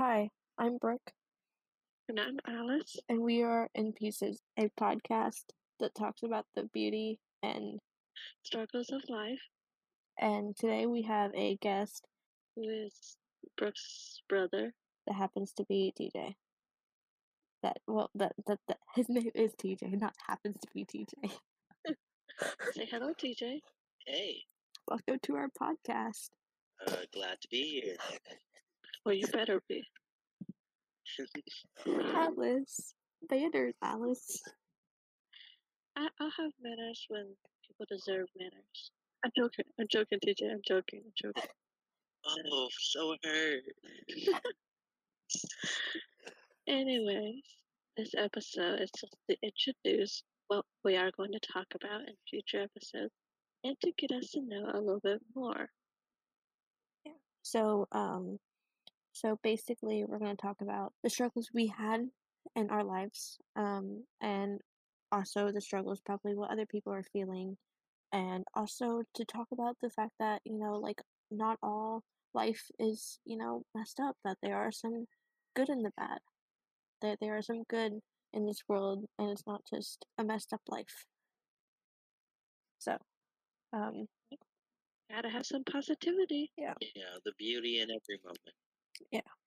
Hi, I'm Brooke, And I'm Alice. and we are In Pieces, a podcast that talks about the beauty and Struggles of life and today we have a guest who is Brooke's brother. that happens to be TJ. That well, that that, that his name is TJ, not happens to be TJ. Say hello, TJ. Hey, Welcome to our podcast. uh, glad to be here. Well, you better be. Alice, banners, Alice. I, I'll have manners when people deserve manners. I'm joking. I'm joking, TJ. I'm joking. I'm joking. oh, so hurt. Anyways, this episode is just to introduce what we are going to talk about in future episodes and to get us to know a little bit more. Yeah. So, um, so basically, we're going to talk about the struggles we had in our lives, um, and also the struggles probably what other people are feeling, and also to talk about the fact that you know, like not all life is you know messed up. That there are some good in the bad. That there are some good in this world, and it's not just a messed up life. So, um, Gotta have some positivity. Yeah. Yeah, the beauty in every moment.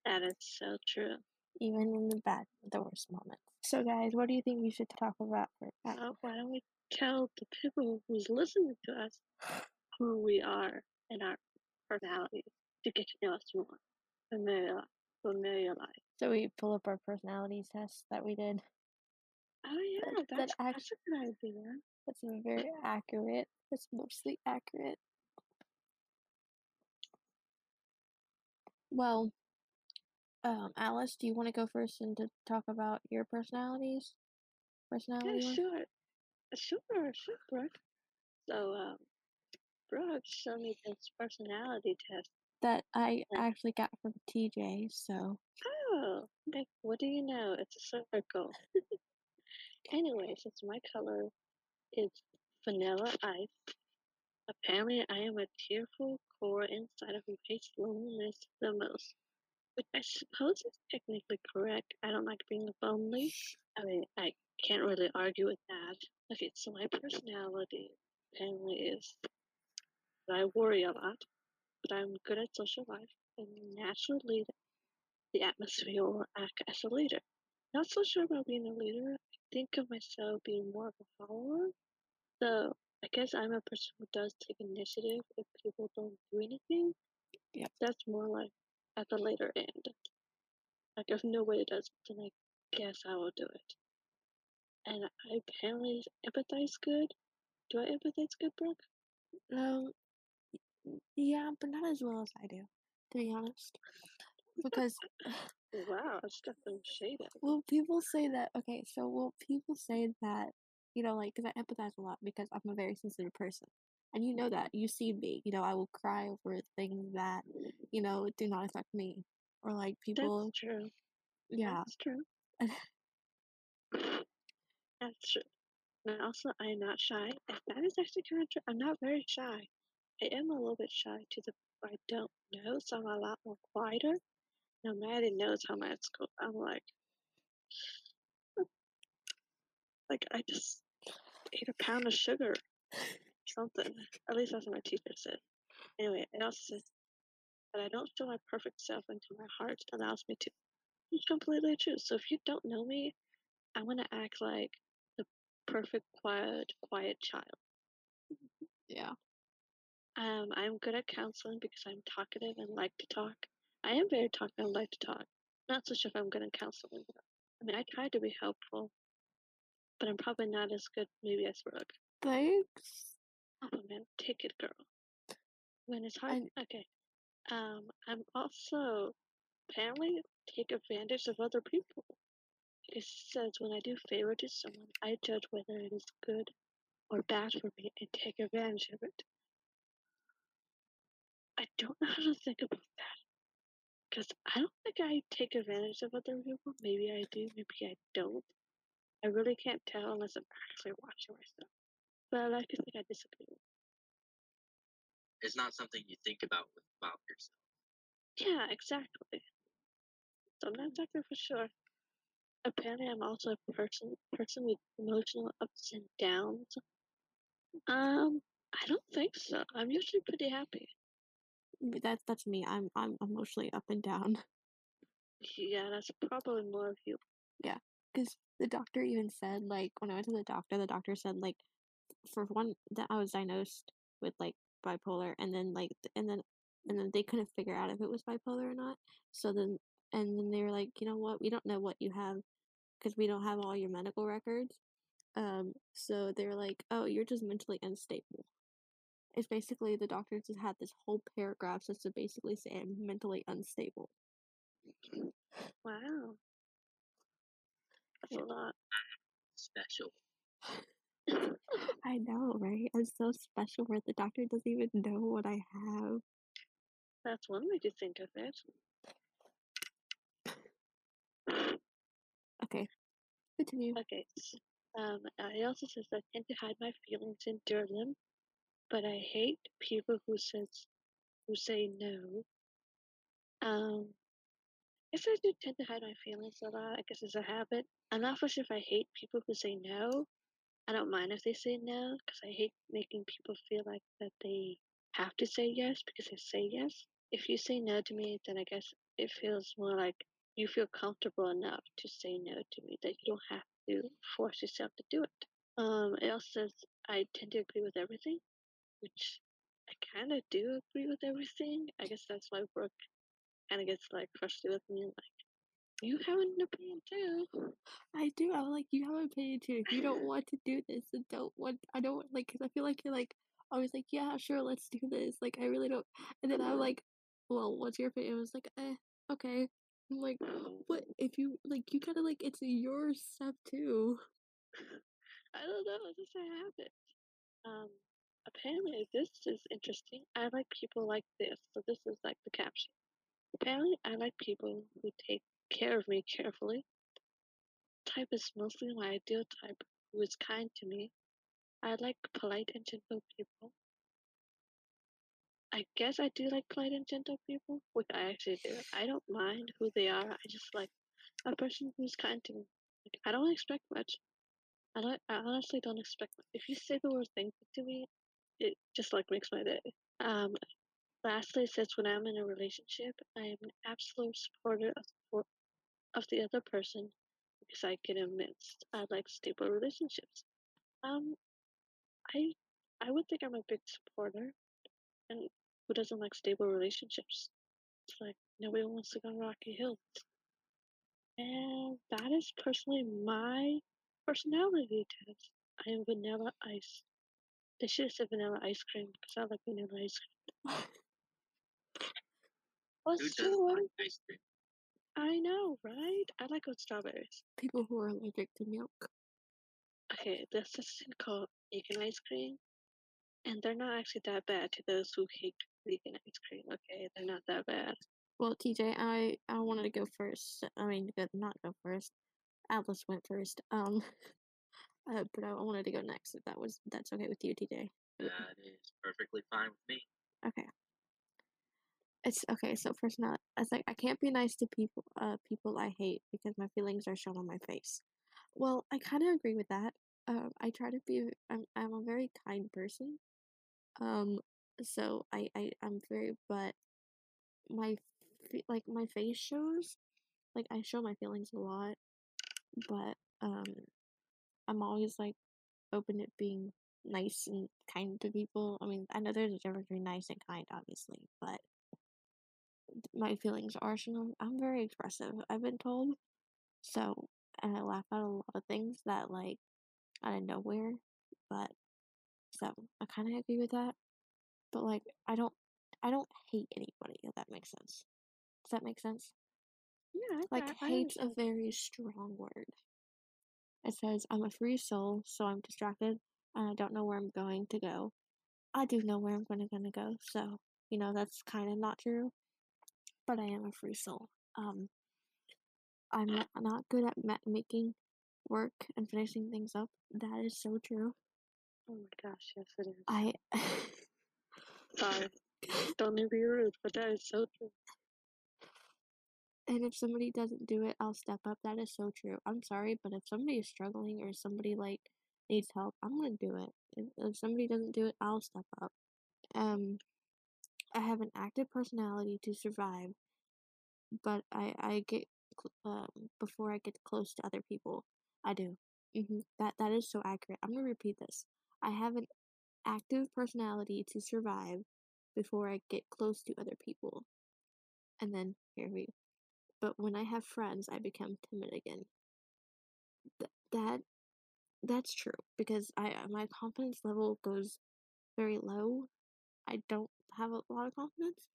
That is so true. even in the bad, the worst moments. So, guys, what do you think we should talk about for that? Uh, why don't we tell the people who's listening to us who we are and our personalities to get to know us more, familiar, familiarize. So we pull up our personality test that we did. Oh yeah, That- that that's, act- that's a good idea. That's very accurate. That's mostly accurate. Well, um, Alice, do you want to go first and to talk about your personalities? Personality Yeah, sure, sure, sure, Brooke. So, um, Brooke showed me this personality test. That I actually got from TJ. So Oh, like, what do you know? It's a circle. Anyways, it's my color is vanilla ice. Apparently, I am a tearful core inside of who hates loneliness the most. Which I suppose is technically correct. I don't like being lonely. I mean, I can't really argue with that. Okay, so my personality apparently is that I worry a lot, but I'm good at social life and naturally the atmosphere will act as a leader. Not so sure about being a leader. I think of myself being more of a follower. So I guess I'm a person who does take initiative if people don't do anything. Yep. That's more like at the later end. Like if nobody does it, does, then I guess I will do it. And I apparently empathize good. Do I empathize good, Brooke? No. yeah, but not as well as I do, to be honest. Because Wow, just got them shaded. well, people say that. Okay, so well, people say that you know, like, because I empathize a lot because I'm a very sensitive person, and you know that. You see me. You know, I will cry over things that you know do not affect me, or like people. That's true. Yeah, That's true. That's true. And also, I'm not shy. And that is actually kind of true. I'm not very shy. I am a little bit shy to the I don't know, so I'm a lot more quieter. Now, Maddie knows how I'm at school. I'm like, like I just ate a pound of sugar, something. At least that's what my teacher said. Anyway, it also says that I don't show my perfect self until my heart allows me to. It's completely true. So if you don't know me, I'm gonna act like the perfect quiet, quiet child. yeah. Um, I'm good at counseling because I'm talkative and like to talk. I am very talkative and like to talk. Not so sure if I'm good at counseling. I mean, I try to be helpful, but I'm probably not as good maybe as Brooke. Thanks. Oh man, take it, girl. When it's hard, okay. Um, I'm also apparently take advantage of other people. It says when I do favor to someone, I judge whether it is good or bad for me and take advantage of it. I don't know how to think about that. Because I don't think I take advantage of other people. Maybe I do, maybe I don't. I really can't tell unless I'm actually watching myself. But I like to think I disagree. with. It's not something you think about about yourself. Yeah, exactly. so I'm not exactly for sure. Apparently, I'm also a person person with emotional ups and downs. Um, I don't think so. I'm usually pretty happy. That's that's me. I'm I'm emotionally up and down. Yeah, that's probably more of you. Yeah, because the doctor even said like when I went to the doctor, the doctor said like for one that I was diagnosed with like bipolar, and then like and then and then they couldn't figure out if it was bipolar or not. So then and then they were like, you know what, we don't know what you have because we don't have all your medical records. Um, so they're like, oh, you're just mentally unstable. It's basically the doctors just had this whole paragraph just to basically say I'm mentally unstable. Wow. That's a lot. Special. I know, right? I'm so special where the doctor doesn't even know what I have. That's one way to think of it. Okay. Continue. Okay. Um, I also says I tend to hide my feelings and endure them, but I hate people who says who say no. Um, I guess I do tend to hide my feelings a lot. I guess it's a habit. I'm not for sure if I hate people who say no. I don't mind if they say no because I hate making people feel like that they have to say yes because they say yes. If you say no to me, then I guess it feels more like you feel comfortable enough to say no to me that you don't have to force yourself to do it. Um, it also says I tend to agree with everything, which I kind of do agree with everything. I guess that's why Brooke kind of gets like frustrated with me. Like, you have an opinion too. I do. I'm like, you have an opinion too. If you don't want to do this, then don't want. I don't like because I feel like you're like always like, yeah, sure, let's do this. Like, I really don't. And then I'm like, well, what's your opinion? I was like, eh, okay. I'm like, what if you like you kind of like it's your stuff too. I don't know, it's just a habit. Um, apparently this is interesting. I like people like this. So this is like the caption. Apparently I like people who take care of me carefully. Type is mostly my ideal type who is kind to me. I like polite and gentle people. I guess I do like polite and gentle people, which I actually do. I don't mind who they are. I just like a person who's kind to me. Like, I don't expect much. I don't. I honestly don't expect. If you say the word "thank you" to me, it just like makes my day. Um. Lastly, says when I'm in a relationship, I am an absolute supporter of the, of the other person because I get amidst. I like stable relationships. Um. I I would think I'm a big supporter, and who doesn't like stable relationships? It's like nobody wants to go on Rocky Hills. And that is personally my personality test. I am vanilla ice. They should have said vanilla ice cream because I like vanilla ice cream. Who doesn't like? I know, right? I like with strawberries. People who are allergic to milk. Okay, there's this thing called vegan ice cream, and they're not actually that bad to those who hate vegan ice cream. Okay, they're not that bad. Well, TJ, I I wanted to go first. I mean, not go first. Alice went first. Um, uh, but I wanted to go next. If that was that's okay with you, TJ. That is perfectly fine with me. Okay. It's okay. So first, not it's like I can't be nice to people. Uh, people I hate because my feelings are shown on my face. Well, I kind of agree with that. Um, I try to be. I'm I'm a very kind person. Um, so I I I'm very but my like my face shows like I show my feelings a lot, but um I'm always like open to being nice and kind to people. I mean, I know there's a difference between nice and kind, obviously, but my feelings are. I'm very expressive. I've been told, so and I laugh at a lot of things that like out of nowhere, but so I kind of agree with that. But like, I don't, I don't hate anybody. If that makes sense. Does that make sense? Yeah, Like, I, I hate's a very strong word. It says, I'm a free soul, so I'm distracted and I don't know where I'm going to go. I do know where I'm gonna, gonna go, so, you know, that's kind of not true. But I am a free soul. Um, I'm not, not good at ma- making work and finishing things up. That is so true. Oh my gosh, yes it is. I. Sorry. Don't be rude, but that is so true. And if somebody doesn't do it, I'll step up. That is so true. I'm sorry, but if somebody is struggling or somebody like needs help, I'm gonna do it. If, if somebody doesn't do it, I'll step up. Um, I have an active personality to survive, but I I get um before I get close to other people. I do. hmm That that is so accurate. I'm gonna repeat this. I have an active personality to survive before I get close to other people. And then here we but when I have friends, I become timid again. Th- that that's true because I my confidence level goes very low. I don't have a lot of confidence,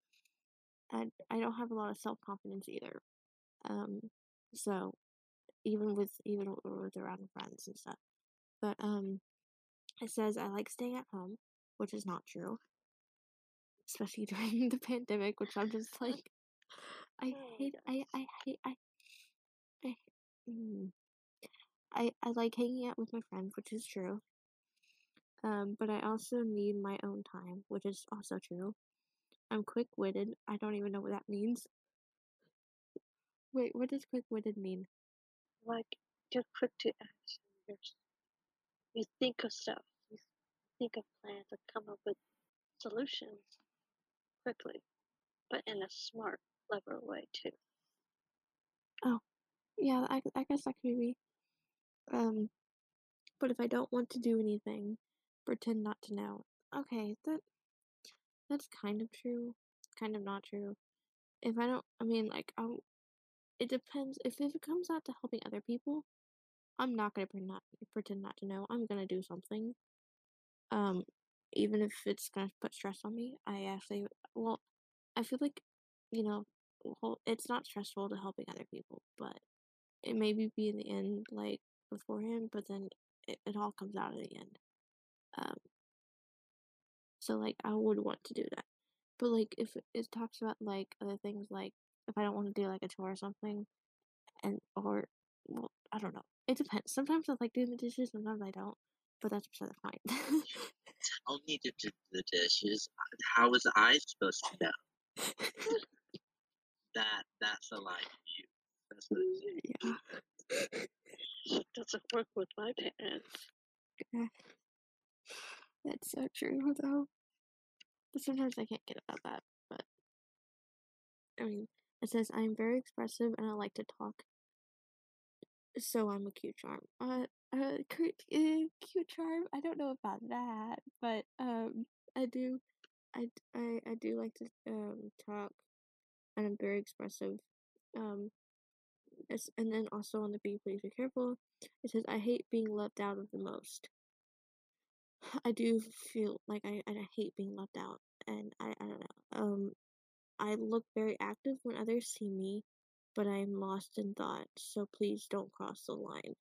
and I don't have a lot of self confidence either. Um, so even with even with around friends and stuff, but um, it says I like staying at home, which is not true, especially during the pandemic, which I'm just like I Oh, hate I. I hate I I. Mm. I, I like hanging out with my friends, which is true. Um, but I also need my own time, which is also true. I'm quick witted. I don't even know what that means. Wait, what does quick witted mean? Like you're quick to action. You're, you think of stuff. You think of plans and come up with solutions quickly, but in a smart, clever way too. Oh, yeah, I, I guess that could be. Um, but if I don't want to do anything, pretend not to know. Okay, that that's kind of true, kind of not true. If I don't, I mean, like, I, it depends. If if it comes out to helping other people, I'm not gonna pretend not pretend not to know. I'm gonna do something. Um, even if it's gonna put stress on me, I actually, well, I feel like, you know, well, it's not stressful to helping other people, but it maybe be in the end, like beforehand, but then it, it all comes out in the end. Um, so like I would want to do that, but like if it, talks about like other things, like if I don't want to do like a chore or something, and or well, I don't know. It depends. Sometimes I like doing the dishes, sometimes I don't. But that's beside the point. Tell me to do the dishes. How was I supposed to know? That that's a lie to you. That's what it is. yeah. Doesn't work with my parents. Yeah. That's so true though. But sometimes I can't get about that. But I mean, it says I'm very expressive and I like to talk. So I'm a cute charm. Uh, uh, cute, uh, cute charm. I don't know about that, but um, I do, I, I, I do like to um talk, and I'm very expressive. Um, and then also on the be please be careful. It says I hate being left out of the most. I do feel like I, I hate being left out, and I, I don't know. Um, I look very active when others see me, but I am lost in thought. So please don't cross the line.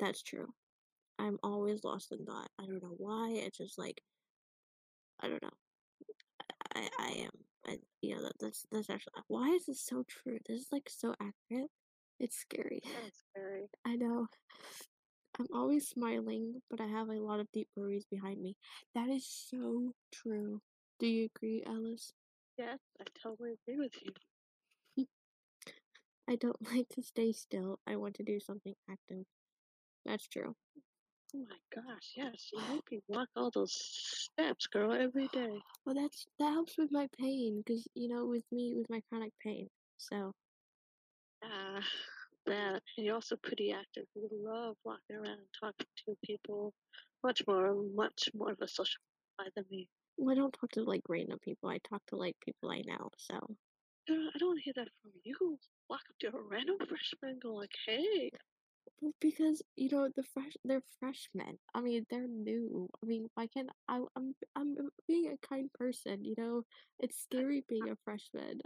That's true. I'm always lost in thought. I don't know why. It's just like I don't know. I I am. I you know that, that's that's actually why is this so true? This is like so accurate. It's scary. That's scary. I know. I'm always smiling, but I have a lot of deep worries behind me. That is so true. Do you agree, Alice? Yes, I totally agree with you. I don't like to stay still. I want to do something active. That's true. Oh my gosh, yes, you make me walk all those steps, girl, every day. Well, that's that helps with my pain, cause you know, with me with my chronic pain. So Ah, that. And you're also pretty active. You love walking around and talking to people. Much more, much more of a social guy than me. well, I don't talk to like random people. I talk to like people I know. So uh, I don't want to hear that from you. Walk up to a random freshman and go like, hey, Well, because you know the fresh they're freshmen. I mean, they're new. I mean, why can't I? I'm I'm being a kind person. You know, it's scary being a freshman.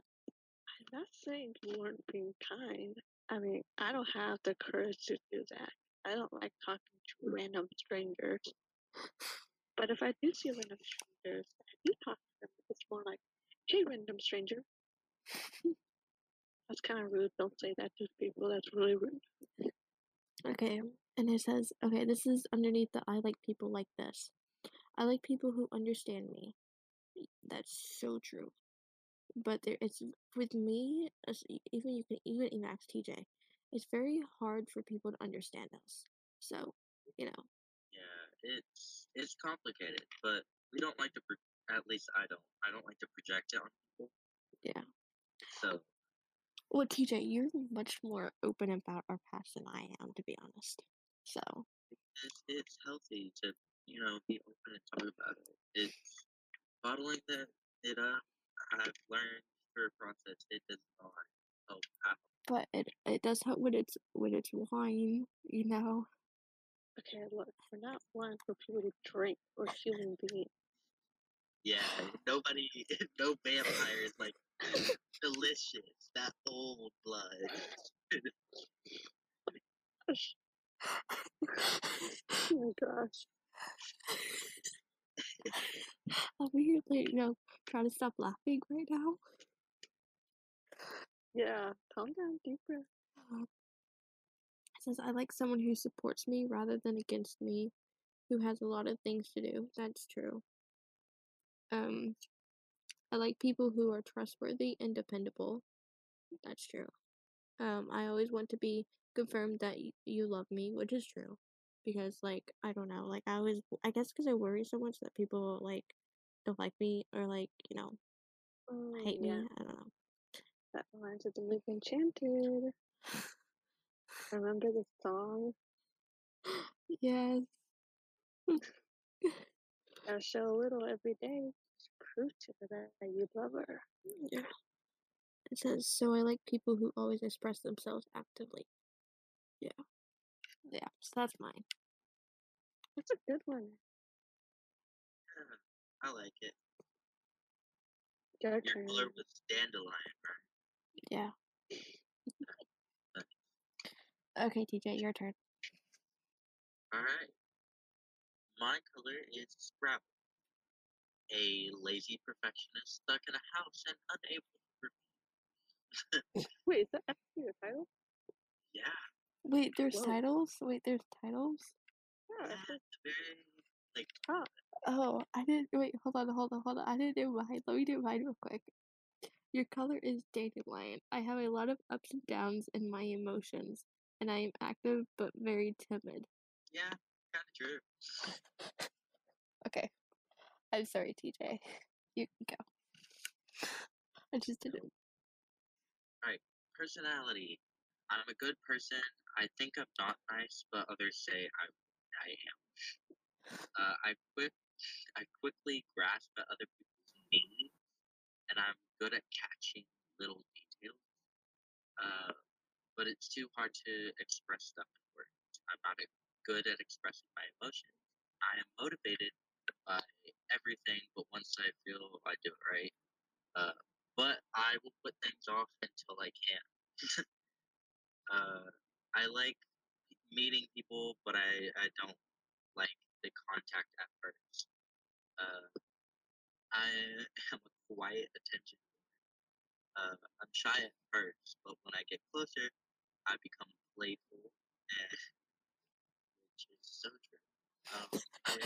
I'm not saying you weren't being kind. I mean, I don't have the courage to do that. I don't like talking to random strangers. But if I do see random strangers, I do talk to them. It's more like, hey, random stranger. That's kind of rude. Don't say that to people. That's really rude. Okay, and it says, okay, this is underneath the I like people like this. I like people who understand me. That's so true. But there it's with me, even you can even ask TJ, it's very hard for people to understand us. So, you know. Yeah, it's it's complicated, but we don't like to at least I don't. I don't like to project it on people. Yeah. So Well, TJ, you're much more open about our past than I am, to be honest. So, it's it's healthy to, you know, be open and talk about it. It's bottling the it up, I've learned through process, it does not help at but it it does help when it's when it's wine, you know. Okay, look, we're not wine for people to drink or human beings. Yeah, nobody, no vampire is like delicious. That old blood. Oh my gosh. I'm weirdly, you know, trying to stop laughing right now. Yeah, calm down, deep breath. Uh, it says I like someone who supports me rather than against me, who has a lot of things to do. That's true. Um, I like people who are trustworthy and dependable. That's true. Um, I always want to be confirmed that y- you love me, which is true. Because, like, I don't know, like, I always, I guess because I worry so much that people, like, don't like me or, like, you know, Oh, hate me. I don't know. that reminds me of the movie Enchanted. Remember the song? Yes. Gotta show a little every day. Prove to her that you love her. Yeah. It says, so I like people who always express themselves actively. Yeah. Yeah. So that's mine. That's a good one. I like it. Your Your turn. color was dandelion, right? Yeah. Okay, TJ, your turn. Alright. My color is Scrabble. A lazy perfectionist stuck in a house and unable to Wait, is that actually your title? Yeah, Wait, there's Whoa. titles? Wait, there's titles? Yeah, ah. that's very like Oh, Oh, I didn't. Wait, hold on, hold on, hold on. I didn't do mine. Let me do mine real quick. Your color is dandelion. I have a lot of ups and downs in my emotions, and I am active but very timid. yeah, kinda true. Okay. I'm sorry, TJ. You can go. I just didn't. Alright, personality. I'm a good person. I think I'm not nice, but others say I I am. Uh, I quick I quickly grasp at other people's needs, and I'm good at catching little details. Uh, but it's too hard to express stuff in words. I'm not good at expressing my emotions. I am motivated by everything, but once I feel I do it right, uh, but I will put things off until I can. uh, I like meeting people, but I, I don't like the contact at first. Uh, I am a quiet attention. Uh, I'm shy at first, but when I get closer, I become playful, and which is so true. Um, I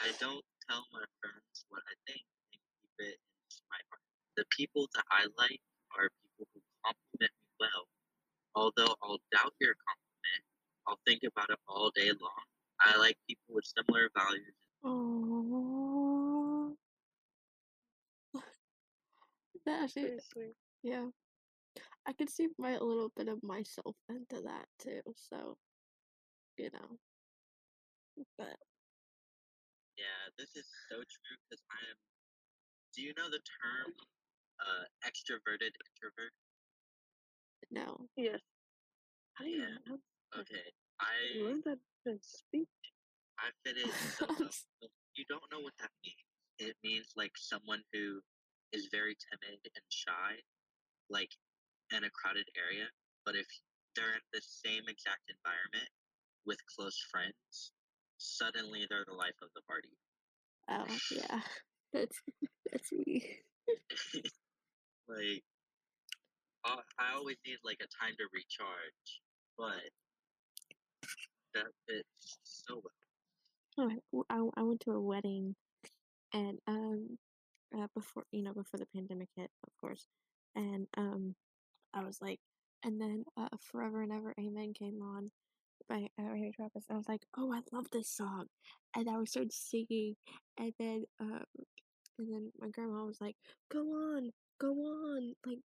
I don't tell my friends what I think and keep it in my heart. The people that I like are people who compliment me well. Although I'll doubt your compliment, I'll think about it all day long. I like people with similar values. Oh. That actually, yeah. I could see my a little bit of myself into that too. So, you know. But Yeah, this is so true because I am. Do you know the term uh, extroverted introvert? No. Yes. How do you Yeah. know? Okay, I I learned that speech. I fit it so you don't know what that means. It means like someone who is very timid and shy, like in a crowded area. But if they're in the same exact environment with close friends, suddenly they're the life of the party. Oh, yeah. That's that's me. like, I, I always need like a time to recharge, but that fits so well. Oh, I, I went to a wedding and um uh, before you know before the pandemic hit, of course, and um, I was like, and then uh, Forever and Ever Amen came on by uh, Travis, and I was like, oh, I love this song, and I was started singing, and then um, and then my grandma was like, go on, go on, like,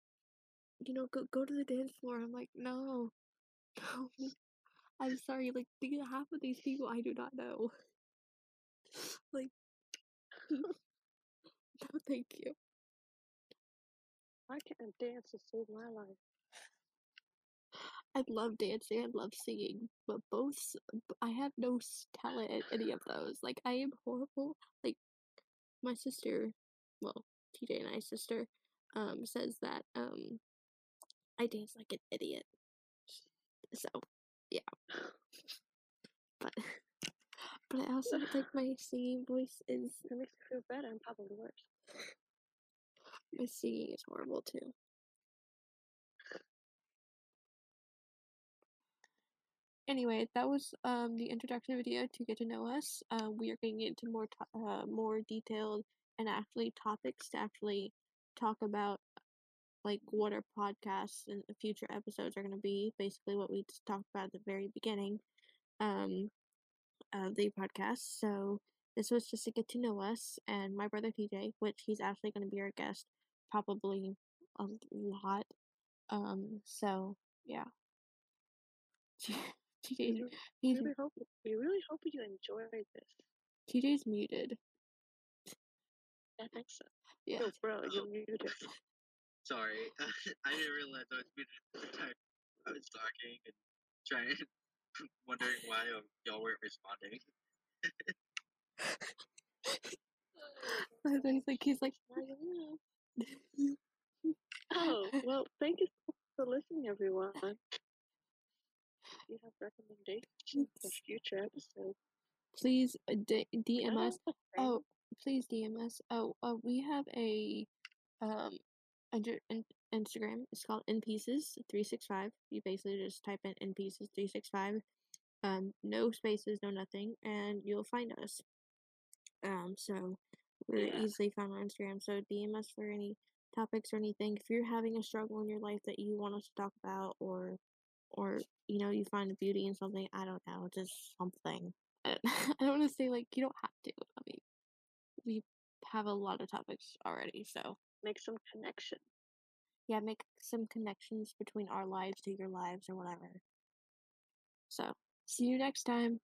you know, go go to the dance floor. I'm like, no, no, I'm sorry, like, the half of these people I do not know, like, no, thank you. I can't dance to save my life. I love dancing, I love singing, but both I have no talent at any of those. Like I am horrible. Like my sister, well, TJ and I's sister, um, says that um I dance like an idiot. So yeah, but but I also think my singing voice is That makes me feel better. I'm probably worse. my singing is horrible too. Anyway, that was um the introduction video to get to know us. Uh, we are getting into more to- uh, more detailed and actually topics to actually talk about like what our podcasts and the future episodes are going to be. Basically, what we just talked about at the very beginning um of the podcast. So this was just to get to know us and my brother TJ, which he's actually going to be our guest probably a lot. Um, so yeah. TJ's We really hope we really hope you enjoyed this. TJ's muted. I think so. Yeah. Oh, bro, you're muted. Sorry, I didn't realize I was muted at the time. I was talking and trying, wondering why y'all weren't responding. And then he's like he's like Now you know. Oh, well, thank you for listening, everyone. If you have recommendations for future episodes, please uh, d- DM us. us. Oh, please DM us. Oh, uh, we have a um under in, Instagram. It's called In Pieces three six five. You basically just type in In Pieces three six five. Um, no spaces, no nothing, and you'll find us. Um, so we're Yeah. easily found on Instagram. So DM us for any topics or anything. If you're having a struggle in your life that you want us to talk about, or or you know you find a beauty in something, I don't know, just something. I I don't want to say like you don't have to. I mean, we have a lot of topics already, so Make some connection. yeah, make some connections between our lives to your lives or whatever. So see you next time.